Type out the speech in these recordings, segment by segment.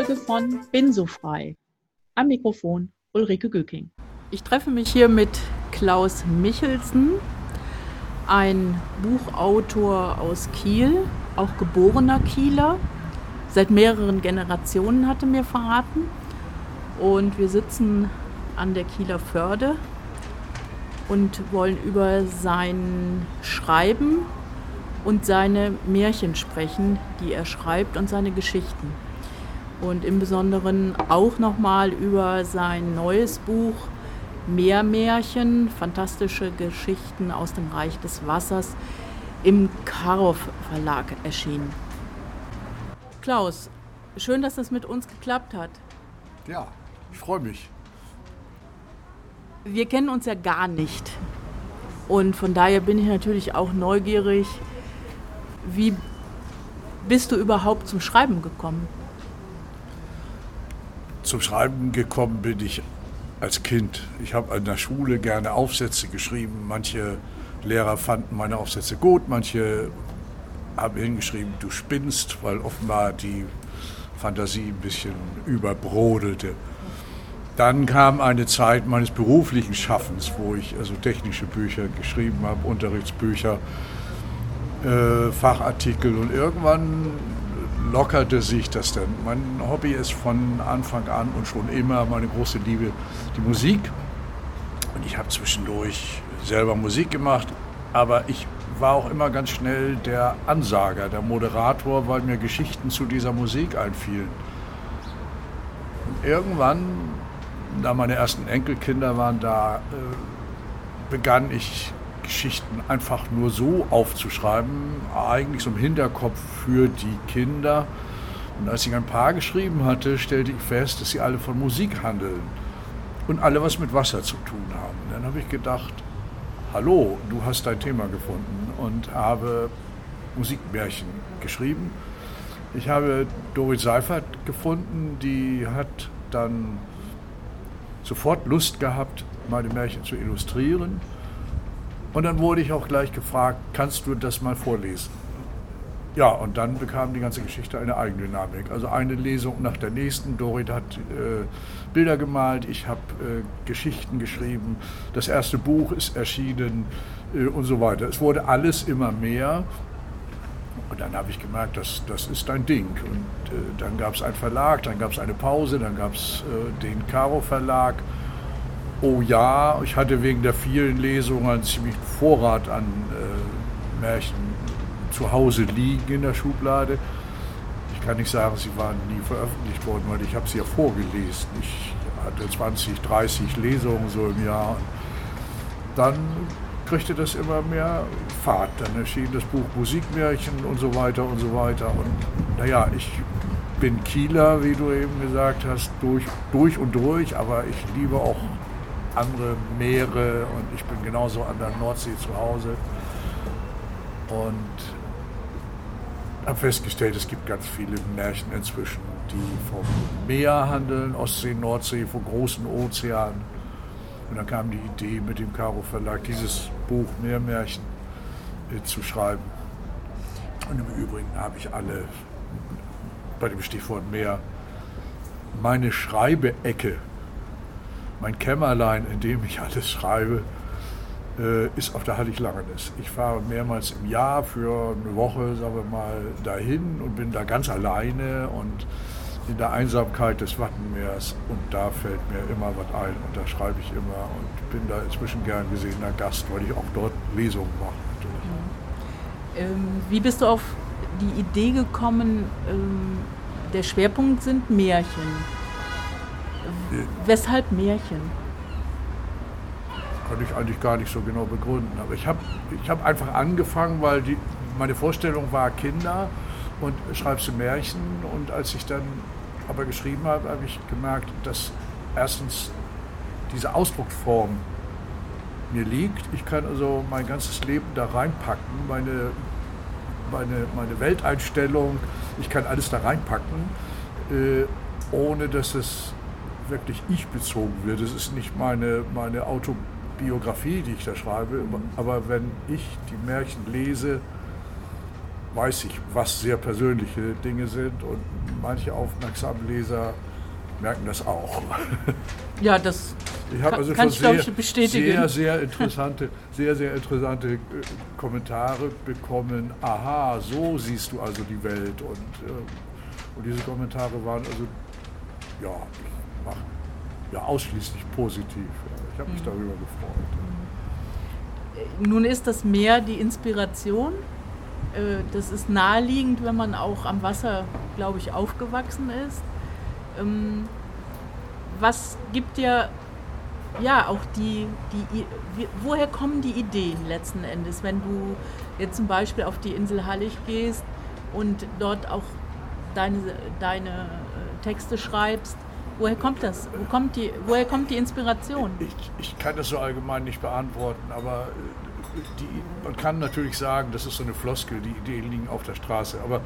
Folge von Bin so frei. Am Mikrofon Ulrike Göking. Ich treffe mich hier mit Klaus Michelsen, ein Buchautor aus Kiel, auch geborener Kieler. Seit mehreren Generationen hatte mir verraten. Und wir sitzen an der Kieler Förde und wollen über sein Schreiben und seine Märchen sprechen, die er schreibt und seine Geschichten. Und im Besonderen auch nochmal über sein neues Buch Meermärchen, fantastische Geschichten aus dem Reich des Wassers, im Karow Verlag erschienen. Klaus, schön, dass das mit uns geklappt hat. Ja, ich freue mich. Wir kennen uns ja gar nicht. Und von daher bin ich natürlich auch neugierig, wie bist du überhaupt zum Schreiben gekommen? Zum Schreiben gekommen bin ich als Kind. Ich habe an der Schule gerne Aufsätze geschrieben. Manche Lehrer fanden meine Aufsätze gut, manche haben hingeschrieben, du spinnst, weil offenbar die Fantasie ein bisschen überbrodelte. Dann kam eine Zeit meines beruflichen Schaffens, wo ich also technische Bücher geschrieben habe, Unterrichtsbücher, äh, Fachartikel und irgendwann lockerte sich das dann. Mein Hobby ist von Anfang an und schon immer meine große Liebe die Musik. Und ich habe zwischendurch selber Musik gemacht, aber ich war auch immer ganz schnell der Ansager, der Moderator, weil mir Geschichten zu dieser Musik einfielen. Und irgendwann, da meine ersten Enkelkinder waren da, äh, begann ich Geschichten einfach nur so aufzuschreiben, eigentlich so im Hinterkopf für die Kinder. Und als ich ein paar geschrieben hatte, stellte ich fest, dass sie alle von Musik handeln und alle was mit Wasser zu tun haben. Dann habe ich gedacht, hallo, du hast dein Thema gefunden und habe Musikmärchen geschrieben. Ich habe Dorit Seifert gefunden, die hat dann sofort Lust gehabt, meine Märchen zu illustrieren. Und dann wurde ich auch gleich gefragt, kannst du das mal vorlesen? Ja, und dann bekam die ganze Geschichte eine Eigendynamik. Also eine Lesung nach der nächsten. Dorit hat äh, Bilder gemalt, ich habe äh, Geschichten geschrieben, das erste Buch ist erschienen äh, und so weiter. Es wurde alles immer mehr. Und dann habe ich gemerkt, das, das ist ein Ding. Und äh, dann gab es einen Verlag, dann gab es eine Pause, dann gab es äh, den Caro Verlag. Oh ja, ich hatte wegen der vielen Lesungen einen ziemlichen Vorrat an äh, Märchen zu Hause liegen in der Schublade. Ich kann nicht sagen, sie waren nie veröffentlicht worden, weil ich habe sie ja vorgelesen. Ich hatte 20, 30 Lesungen so im Jahr. Dann kriegte das immer mehr Fahrt. Dann erschien das Buch Musikmärchen und so weiter und so weiter. Und naja, ich bin Kieler, wie du eben gesagt hast, durch, durch und durch, aber ich liebe auch andere Meere und ich bin genauso an der Nordsee zu Hause. Und habe festgestellt, es gibt ganz viele Märchen inzwischen, die vom Meer handeln, Ostsee, Nordsee, vom großen Ozean. Und dann kam die Idee mit dem Caro Verlag, dieses Buch Meermärchen äh, zu schreiben. Und im Übrigen habe ich alle bei dem Stichwort Meer meine Schreibeecke mein Kämmerlein, in dem ich alles schreibe, äh, ist auf der Heiliglangenes. Ich fahre mehrmals im Jahr für eine Woche, sagen wir mal, dahin und bin da ganz alleine und in der Einsamkeit des Wattenmeers und da fällt mir immer was ein und da schreibe ich immer und bin da inzwischen gern gesehener Gast, weil ich auch dort Lesungen mache. Natürlich. Ähm, wie bist du auf die Idee gekommen, ähm, der Schwerpunkt sind Märchen? Weshalb Märchen? Kann ich eigentlich gar nicht so genau begründen. Aber ich habe ich hab einfach angefangen, weil die, meine Vorstellung war Kinder und schreibst du Märchen. Und als ich dann aber geschrieben habe, habe ich gemerkt, dass erstens diese Ausdrucksform mir liegt. Ich kann also mein ganzes Leben da reinpacken, meine, meine, meine Welteinstellung, ich kann alles da reinpacken, äh, ohne dass es wirklich ich bezogen wird. Es ist nicht meine, meine Autobiografie, die ich da schreibe, aber wenn ich die Märchen lese, weiß ich, was sehr persönliche Dinge sind und manche aufmerksamen Leser merken das auch. Ja, das ich habe also schon ich, sehr, bestätigen. sehr, sehr interessante, sehr, sehr interessante äh, Kommentare bekommen. Aha, so siehst du also die Welt. Und, äh, und diese Kommentare waren also, ja, ich ja ausschließlich positiv. Ich habe mich mhm. darüber gefreut. Nun ist das Meer die Inspiration. Äh, das ist naheliegend, wenn man auch am Wasser, glaube ich, aufgewachsen ist. Ähm, was gibt dir ja auch die, die, woher kommen die Ideen letzten Endes, wenn du jetzt zum Beispiel auf die Insel Hallig gehst und dort auch deine, deine äh, Texte schreibst? Woher kommt das? Wo kommt die, woher kommt die Inspiration? Ich, ich kann das so allgemein nicht beantworten, aber äh, die, man kann natürlich sagen, das ist so eine Floskel, die Ideen liegen auf der Straße. Aber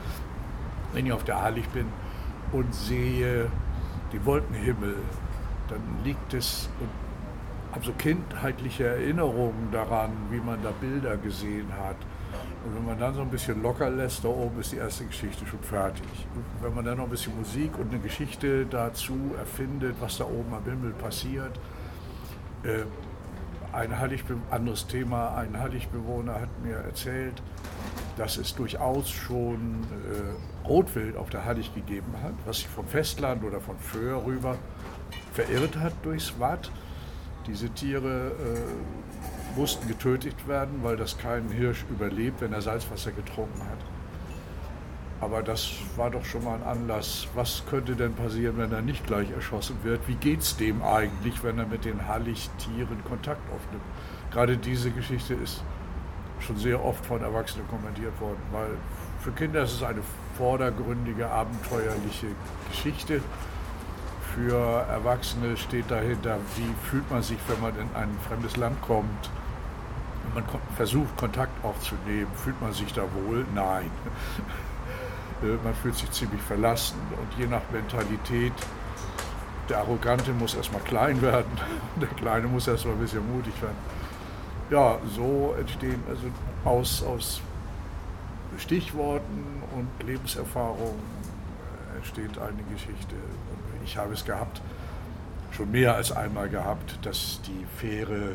wenn ich auf der Hallig bin und sehe die Wolkenhimmel, dann liegt es und habe so kindheitliche Erinnerungen daran, wie man da Bilder gesehen hat. Und wenn man dann so ein bisschen locker lässt, da oben ist die erste Geschichte schon fertig. Und wenn man dann noch ein bisschen Musik und eine Geschichte dazu erfindet, was da oben am Himmel passiert. Äh, ein Halligbe anderes Thema, ein Halligbewohner hat mir erzählt, dass es durchaus schon äh, Rotwild auf der Hallig gegeben hat, was sich vom Festland oder von Föhr rüber verirrt hat durchs Watt. Diese Tiere äh, mussten getötet werden, weil das kein Hirsch überlebt, wenn er Salzwasser getrunken hat. Aber das war doch schon mal ein Anlass. Was könnte denn passieren, wenn er nicht gleich erschossen wird? Wie geht es dem eigentlich, wenn er mit den Halligtieren Kontakt aufnimmt? Gerade diese Geschichte ist schon sehr oft von Erwachsenen kommentiert worden, weil für Kinder ist es eine vordergründige, abenteuerliche Geschichte für Erwachsene steht dahinter, wie fühlt man sich, wenn man in ein fremdes Land kommt man versucht, Kontakt aufzunehmen. Fühlt man sich da wohl? Nein. Äh, man fühlt sich ziemlich verlassen und je nach Mentalität, der Arrogante muss erstmal klein werden, der Kleine muss erstmal ein bisschen mutig werden. Ja, so entstehen also aus, aus Stichworten und Lebenserfahrungen entsteht eine Geschichte ich habe es gehabt, schon mehr als einmal gehabt, dass die Fähre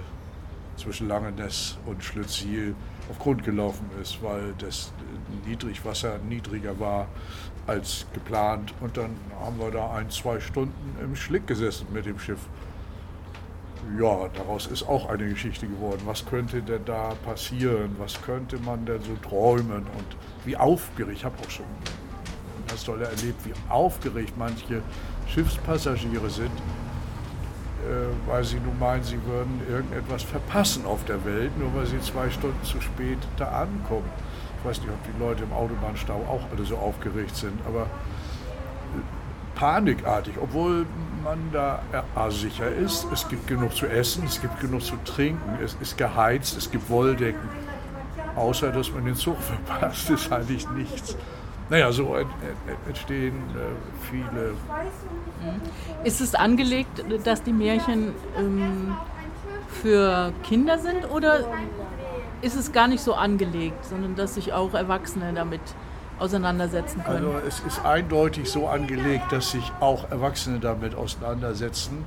zwischen Langeness und Schlütziel auf Grund gelaufen ist, weil das Niedrigwasser niedriger war als geplant. Und dann haben wir da ein, zwei Stunden im Schlick gesessen mit dem Schiff. Ja, daraus ist auch eine Geschichte geworden. Was könnte denn da passieren? Was könnte man denn so träumen? Und wie aufgeregt, ich habe auch schon das Tolle erlebt, wie aufgeregt manche Schiffspassagiere sind, weil sie nun meinen, sie würden irgendetwas verpassen auf der Welt, nur weil sie zwei Stunden zu spät da ankommen. Ich weiß nicht, ob die Leute im Autobahnstau auch alle so aufgeregt sind, aber äh, panikartig, obwohl man da äh, sicher ist. Es gibt genug zu essen, es gibt genug zu trinken, es ist geheizt, es gibt Wolldecken. Außer dass man den Zug verpasst, ist eigentlich nichts. Naja, so entstehen äh, viele. Mhm. Ist es angelegt, dass die Märchen ähm, für Kinder sind oder ist es gar nicht so angelegt, sondern dass sich auch Erwachsene damit auseinandersetzen können? Also es ist eindeutig so angelegt, dass sich auch Erwachsene damit auseinandersetzen.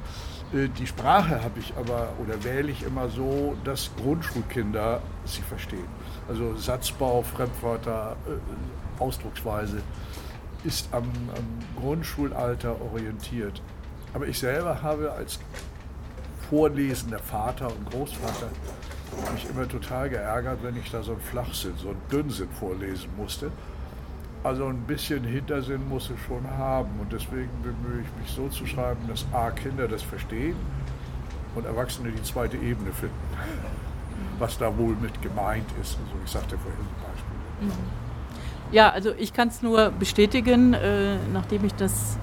Äh, die Sprache habe ich aber oder wähle ich immer so, dass Grundschulkinder sie verstehen. Also Satzbau, Fremdwörter, äh, Ausdrucksweise ist am, am Grundschulalter orientiert. Aber ich selber habe als vorlesender Vater und Großvater mich immer total geärgert, wenn ich da so ein Flachsinn, so ein Dünnsinn vorlesen musste. Also ein bisschen Hintersinn muss es schon haben und deswegen bemühe ich mich so zu schreiben, dass A, Kinder das verstehen und Erwachsene die zweite Ebene finden, was da wohl mit gemeint ist. Also ich sagte vorhin ein Beispiel. Mhm. Ja, also ich kann es nur bestätigen, äh, nachdem ich das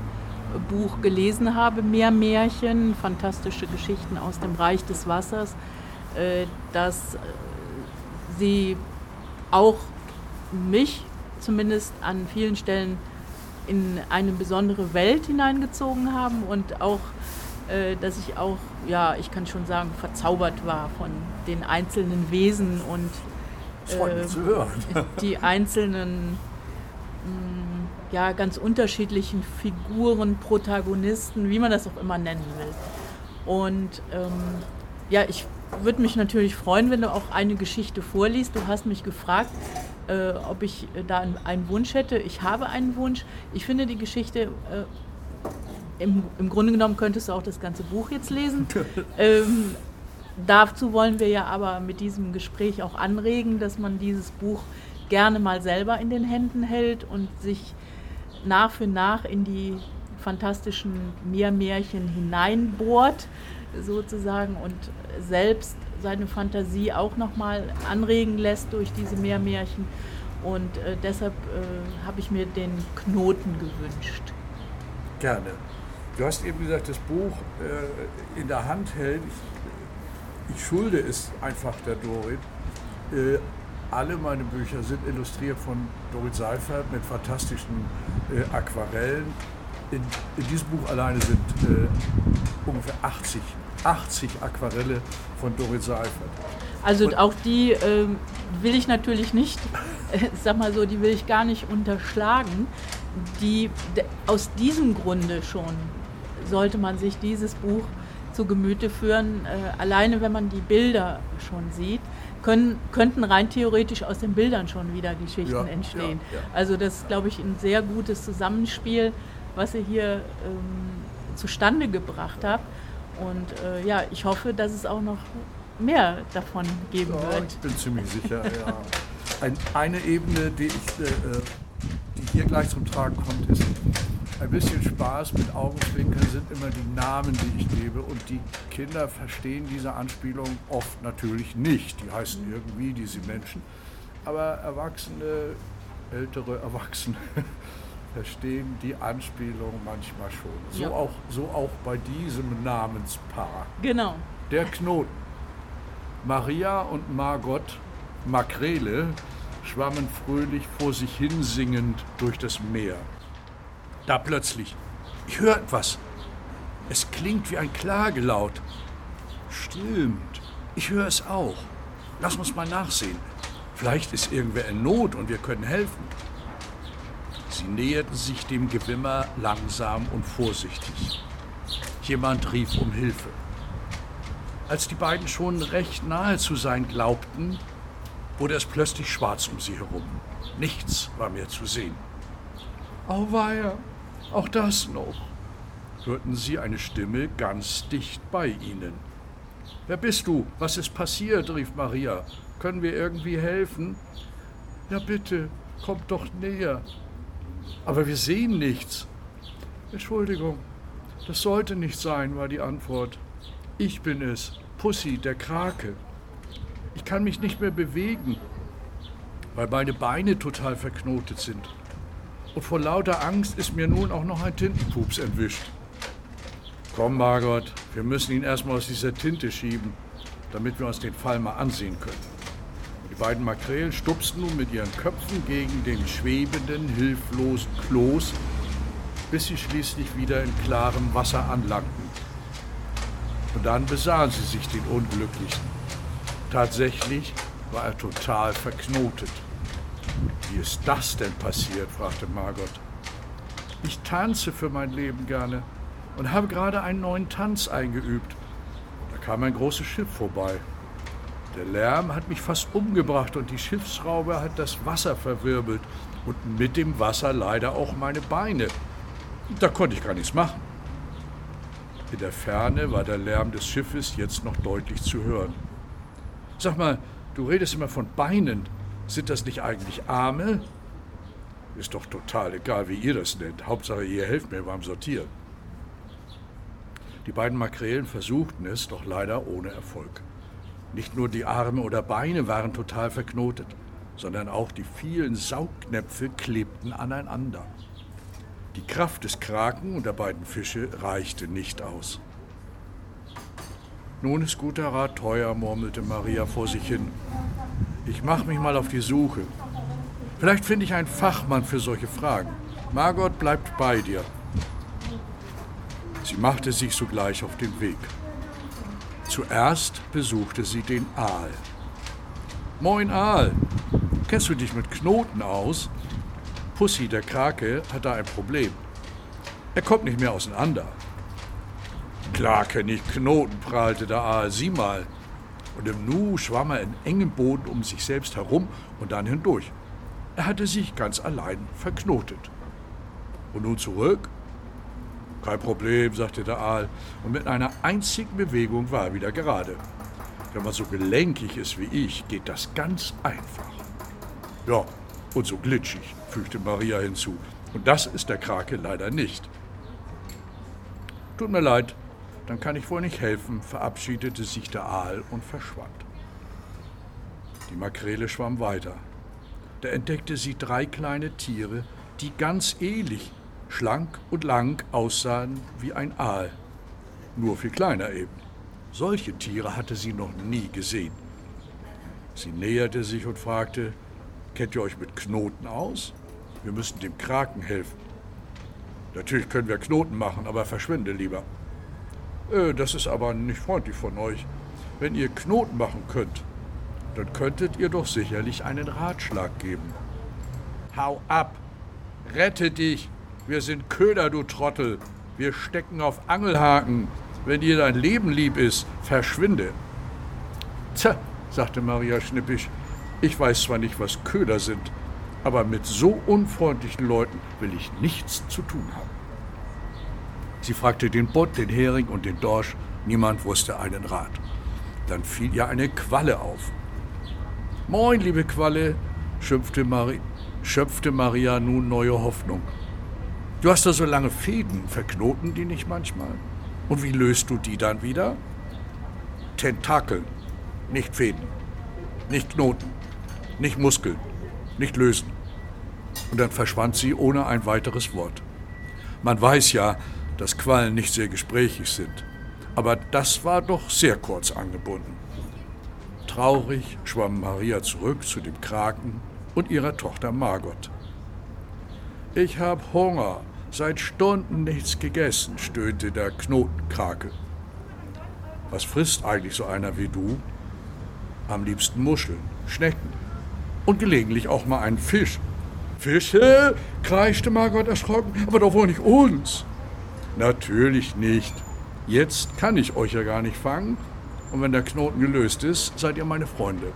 Buch gelesen habe, Mehr Märchen, fantastische Geschichten aus dem Reich des Wassers, äh, dass sie auch mich zumindest an vielen Stellen in eine besondere Welt hineingezogen haben und auch, äh, dass ich auch, ja, ich kann schon sagen, verzaubert war von den einzelnen Wesen und äh, zu hören. die einzelnen mh, mm, ja, ganz unterschiedlichen Figuren, Protagonisten, wie man das auch immer nennen will. Und ähm, ja, ich würde mich natürlich freuen, wenn du auch eine Geschichte vorliest. Du hast mich gefragt, äh, ob ich da einen Wunsch hätte. Ich habe einen Wunsch. Ich finde die Geschichte, äh, im, im, Grunde genommen könntest du auch das ganze Buch jetzt lesen. ähm, dazu wollen wir ja aber mit diesem Gespräch auch anregen, dass man dieses Buch gerne mal selber in den Händen hält und sich nach für nach in die fantastischen Meermärchen hineinbohrt sozusagen und selbst seine Fantasie auch nochmal anregen lässt durch diese Meermärchen. Und äh, deshalb äh, habe ich mir den Knoten gewünscht. Gerne. Du hast eben gesagt, das Buch äh, in der Hand hält. Ich, ich, schulde es einfach der Dorit. Äh, alle meine Bücher sind illustriert von Dorit Seifert mit fantastischen äh, Aquarellen. In, in, diesem Buch alleine sind äh, ungefähr 80 80 Aquarelle von Dorit Seifert. Also und auch die äh, will ich natürlich nicht, äh, sag mal so, die will ich gar nicht unterschlagen. Die, aus diesem Grunde schon sollte man sich dieses Buch zu Gemüte führen. Äh, alleine wenn man die Bilder schon sieht, können, könnten rein theoretisch aus den Bildern schon wieder Geschichten ja, entstehen. Ja, ja. Also das ist, glaube ich, ein sehr gutes Zusammenspiel, was ihr hier ähm, zustande gebracht habt. Und äh, ja, ich hoffe, dass es auch noch mehr davon geben wird. Ich bin ziemlich sicher, ja. Ein, eine Ebene, die, ich, äh, äh, die hier gleich zum Tragen kommt, ist ein bisschen Spaß mit Augenzwinkern sind immer die Namen, die ich gebe. Und die Kinder verstehen diese Anspielung oft natürlich nicht. Die heißen irgendwie diese Menschen. Aber Erwachsene, ältere Erwachsene, verstehen die Anspielung manchmal schon. So, ja. auch, so auch bei diesem Namenspaar. Genau. Der Knoten. Maria und Margot Makrele schwammen fröhlich vor sich hin singend durch das Meer. Da plötzlich, ich höre etwas. Es klingt wie ein Klagelaut. Stimmt, ich höre es auch. Lass uns mal nachsehen. Vielleicht ist irgendwer in Not und wir können helfen. Sie näherten sich dem Gewimmer langsam und vorsichtig. Jemand rief um Hilfe. Als die beiden schon recht nahe zu sein glaubten, wurde es plötzlich schwarz um sie herum. Nichts war mehr zu sehen. Auweia, auch das noch, hörten sie eine Stimme ganz dicht bei ihnen. Wer bist du? Was ist passiert? rief Maria. Können wir irgendwie helfen? Ja bitte, kommt doch näher, aber wir sehen nichts. Entschuldigung, das sollte nicht sein, war die Antwort. Ich bin es, Pussy, der Krake. Ich kann mich nicht mehr bewegen, weil meine Beine total verknotet sind. Und vor lauter Angst ist mir nun auch noch ein Tintenpups entwischt. Komm, Margot, wir müssen ihn erstmal aus dieser Tinte schieben, damit wir uns den Fall mal ansehen können beiden Makrelen stupsten nun mit ihren Köpfen gegen den schwebenden, hilflosen Kloß, bis sie schließlich wieder in klarem Wasser anlangten. Und dann besahen sie sich den Unglücklichen. Tatsächlich war er total verknotet. Wie ist das denn passiert? fragte Margot. Ich tanze für mein Leben gerne und habe gerade einen neuen Tanz eingeübt. Da kam ein großes Schiff vorbei. Der Lärm hat mich fast umgebracht und die Schiffsraube hat das Wasser verwirbelt und mit dem Wasser leider auch meine Beine. Da konnte ich gar nichts machen. In der Ferne war der Lärm des Schiffes jetzt noch deutlich zu hören. Sag mal, du redest immer von Beinen. Sind das nicht eigentlich Arme? Ist doch total egal, wie ihr das nennt. Hauptsache, ihr helft mir beim Sortieren. Die beiden Makrelen versuchten es, doch leider ohne Erfolg. Nicht nur die Arme oder Beine waren total verknotet, sondern auch die vielen Saugnäpfe klebten aneinander. Die Kraft des Kraken und der beiden Fische reichte nicht aus. Nun ist guter Rat teuer, murmelte Maria vor sich hin. Ich mache mich mal auf die Suche. Vielleicht finde ich einen Fachmann für solche Fragen. Margot bleibt bei dir. Sie machte sich sogleich auf den Weg. Zuerst besuchte sie den Aal. Moin Aal, Kennst du dich mit Knoten aus? Pussy, der Krake, hat da ein Problem. Er kommt nicht mehr auseinander. Klar kenne ich Knoten, prahlte der Aal, sieh mal. Und im Nu schwamm er in engem Boden um sich selbst herum und dann hindurch. Er hatte sich ganz allein verknotet. Und nun zurück? Kein Problem, sagte der Aal, und mit einer einzigen Bewegung war er wieder gerade. Wenn man so gelenkig ist wie ich, geht das ganz einfach. Ja, und so glitschig, fügte Maria hinzu. Und das ist der Krake leider nicht. Tut mir leid, dann kann ich wohl nicht helfen, verabschiedete sich der Aal und verschwand. Die Makrele schwamm weiter. Da entdeckte sie drei kleine Tiere, die ganz ähnlich, schlank und lang aussahen wie ein Aal. Nur viel kleiner eben. Solche Tiere hatte sie noch nie gesehen. Sie näherte sich und fragte, kennt ihr euch mit Knoten aus? Wir müssen dem Kraken helfen. Natürlich können wir Knoten machen, aber verschwinde lieber. Äh, das ist aber nicht freundlich von euch. Wenn ihr Knoten machen könnt, dann könntet ihr doch sicherlich einen Ratschlag geben. Hau ab! Rette dich! Wir sind Köder, du Trottel! Wir stecken auf Angelhaken! Wenn dir dein Leben lieb ist, verschwinde! Tja, sagte Maria schnippisch, ich weiß zwar nicht, was Köder sind, aber mit so unfreundlichen Leuten will ich nichts zu tun haben. Sie fragte den Butt, den Hering und den Dorsch. Niemand wusste einen Rat. Dann fiel ihr eine Qualle auf. Moin, liebe Qualle, schimpfte Mari schöpfte Maria nun neue Hoffnung. Du hast da so lange Fäden, verknoten die nicht manchmal? Und wie löst du die dann wieder? Tentakeln, nicht Fäden, nicht Knoten, nicht Muskeln, nicht lösen. Und dann verschwand sie ohne ein weiteres Wort. Man weiß ja, dass Quallen nicht sehr gesprächig sind. Aber das war doch sehr kurz angebunden. Traurig schwamm Maria zurück zu dem Kraken und ihrer Tochter Margot. Ich hab Hunger, seit Stunden nichts gegessen, stöhnte der Knotenkrake. Was frisst eigentlich so einer wie du? Am liebsten Muscheln, Schnecken und gelegentlich auch mal einen Fisch. Fische? kreischte Margot erschrocken, aber doch wohl nicht uns. Natürlich nicht. Jetzt kann ich euch ja gar nicht fangen. Und wenn der Knoten gelöst ist, seid ihr meine Freunde.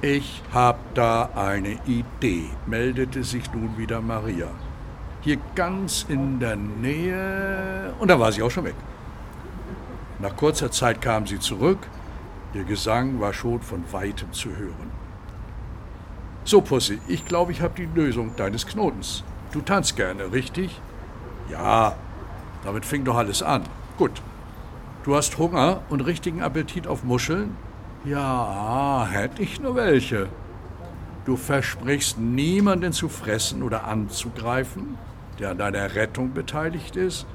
Ich hab da eine Idee, meldete sich nun wieder Maria. Hier ganz in der Nähe. Und da war sie auch schon weg. Nach kurzer Zeit kam sie zurück. Ihr Gesang war schon von weitem zu hören. So, Pussy, ich glaube, ich habe die Lösung deines Knotens. Du tanzt gerne, richtig? Ja, damit fing doch alles an. Gut. Du hast Hunger und richtigen Appetit auf Muscheln? Ja, hätte ich nur welche. Du versprichst niemanden zu fressen oder anzugreifen, der an deiner Rettung beteiligt ist?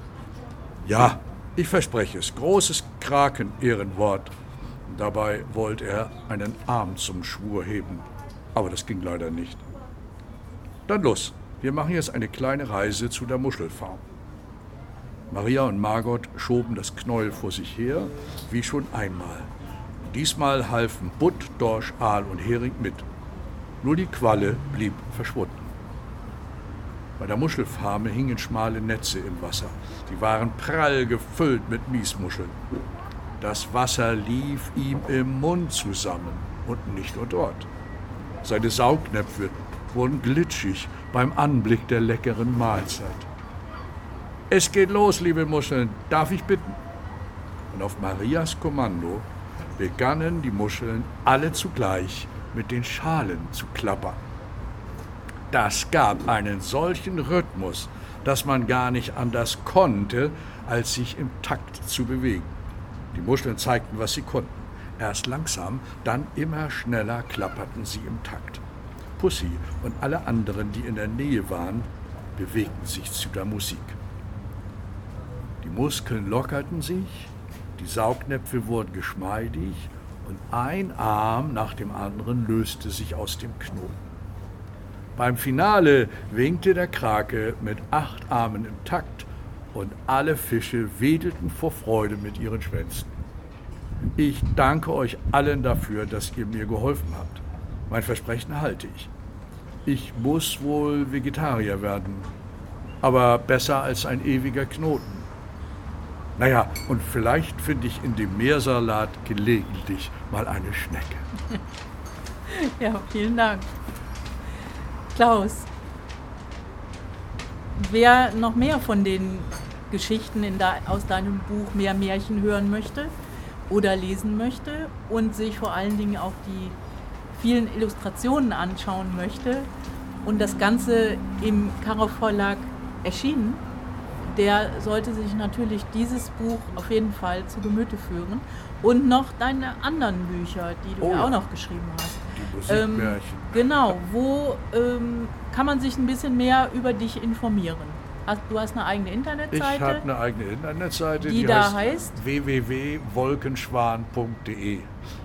Ja, ich verspreche es. Großes Kraken-Ehrenwort. Dabei wollte er einen Arm zum Schwur heben. Aber das ging leider nicht. Dann los. Wir machen jetzt eine kleine Reise zu der Muschelfarm. Maria und Margot schoben das Knäuel vor sich her, wie schon einmal. Diesmal halfen Butt, Dorsch, Aal und Hering mit. Nur die Qualle blieb verschwunden. Bei der Muschelfarme hingen schmale Netze im Wasser. Die waren prall gefüllt mit Miesmuscheln. Das Wasser lief ihm im Mund zusammen und nicht nur dort. Seine Saugnäpfe wurden glitschig beim Anblick der leckeren Mahlzeit. Es geht los, liebe Muscheln, darf ich bitten? Und auf Marias Kommando begannen die Muscheln alle zugleich mit den Schalen zu klappern. Das gab einen solchen Rhythmus, dass man gar nicht anders konnte, als sich im Takt zu bewegen. Die Muscheln zeigten, was sie konnten. Erst langsam, dann immer schneller klapperten sie im Takt. Pussy und alle anderen, die in der Nähe waren, bewegten sich zu der Musik. Die Muskeln lockerten sich, die Saugnäpfe wurden geschmeidig und ein Arm nach dem anderen löste sich aus dem Knoten. Beim Finale winkte der Krake mit acht Armen im Takt und alle Fische wedelten vor Freude mit ihren Schwänzen. Ich danke euch allen dafür, dass ihr mir geholfen habt. Mein Versprechen halte ich. Ich muss wohl Vegetarier werden, aber besser als ein ewiger Knoten. Naja, und vielleicht finde ich in dem Meersalat gelegentlich mal eine Schnecke. Ja, vielen Dank. Klaus, wer noch mehr von den Geschichten de, aus deinem Buch Mehr Märchen hören möchte oder lesen möchte und sich vor allen Dingen auch die vielen Illustrationen anschauen möchte und das Ganze im Karow Verlag erschienen, der sollte sich natürlich dieses Buch auf jeden Fall zu Gemüte führen und noch deine anderen Bücher, die du oh, ja auch noch geschrieben hast. Ähm, genau, wo ähm, kann man sich ein bisschen mehr über dich informieren? Du hast eine eigene Internetseite. Ich habe eine eigene Internetseite, die, die da heißt, heißt www.wolkenschwan.de.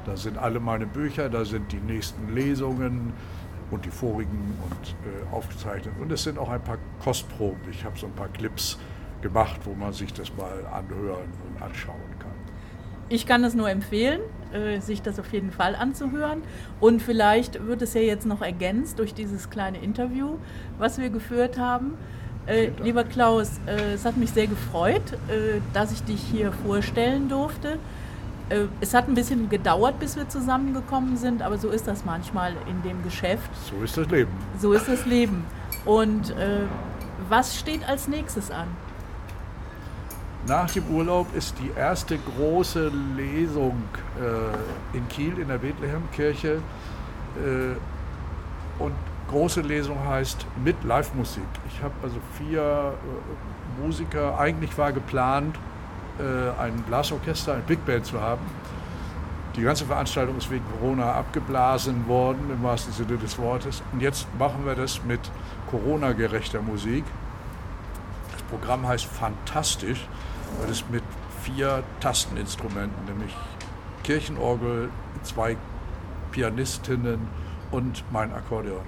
Da sind alle meine Bücher, da sind die nächsten Lesungen und die vorigen und äh, aufgezeichnet. Und es sind auch ein paar Kostproben. Ich habe so ein paar Clips gemacht, wo man sich das mal anhören und anschauen kann. Ich kann es nur empfehlen, äh, sich das auf jeden Fall anzuhören. Und vielleicht wird es ja jetzt noch ergänzt durch dieses kleine Interview, was wir geführt haben. Äh, lieber Klaus, äh, es hat mich sehr gefreut, äh, dass ich dich hier vorstellen durfte. Äh, es hat ein bisschen gedauert, bis wir zusammengekommen sind, aber so ist das manchmal in dem Geschäft. So ist das Leben. So ist das Leben. Und äh, was steht als nächstes an? Nach dem Urlaub ist die erste große Lesung äh, in Kiel in der Bethlehemkirche. Und große Lesung heißt mit Live-Musik. Ich habe also vier äh, Musiker. Eigentlich war geplant, äh, ein Blasorchester, ein Big Band zu haben. Die ganze Veranstaltung ist wegen Corona abgeblasen worden, im wahrsten Sinne des Wortes. Und jetzt machen wir das mit Corona-gerechter Musik. Das Programm heißt Fantastisch weil es mit vier Tasteninstrumenten, nämlich Kirchenorgel, zwei Pianistinnen und mein Akkordeon.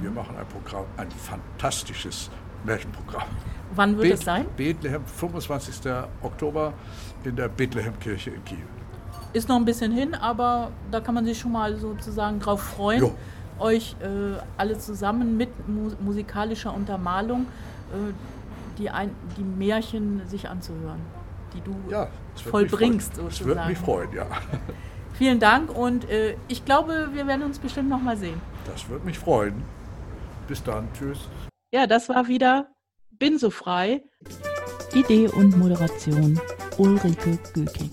Wir machen ein Programm, ein fantastisches Märchenprogramm. Wann wird Beth, es sein? Bethlehem, 25. Oktober in der Bethlehemkirche in Kiel. Ist noch ein bisschen hin, aber da kann man sich schon mal sozusagen drauf freuen, jo. euch äh, alle zusammen mit mu musikalischer Untermalung äh, die, ein, die Märchen sich anzuhören, die du ja, vollbringst sozusagen. Das würde mich freuen, ja. Vielen Dank und äh, ich glaube, wir werden uns bestimmt noch mal sehen. Das würde mich freuen. Bis dann, tschüss. Ja, das war wieder Bin so frei. Idee und Moderation Ulrike Göking.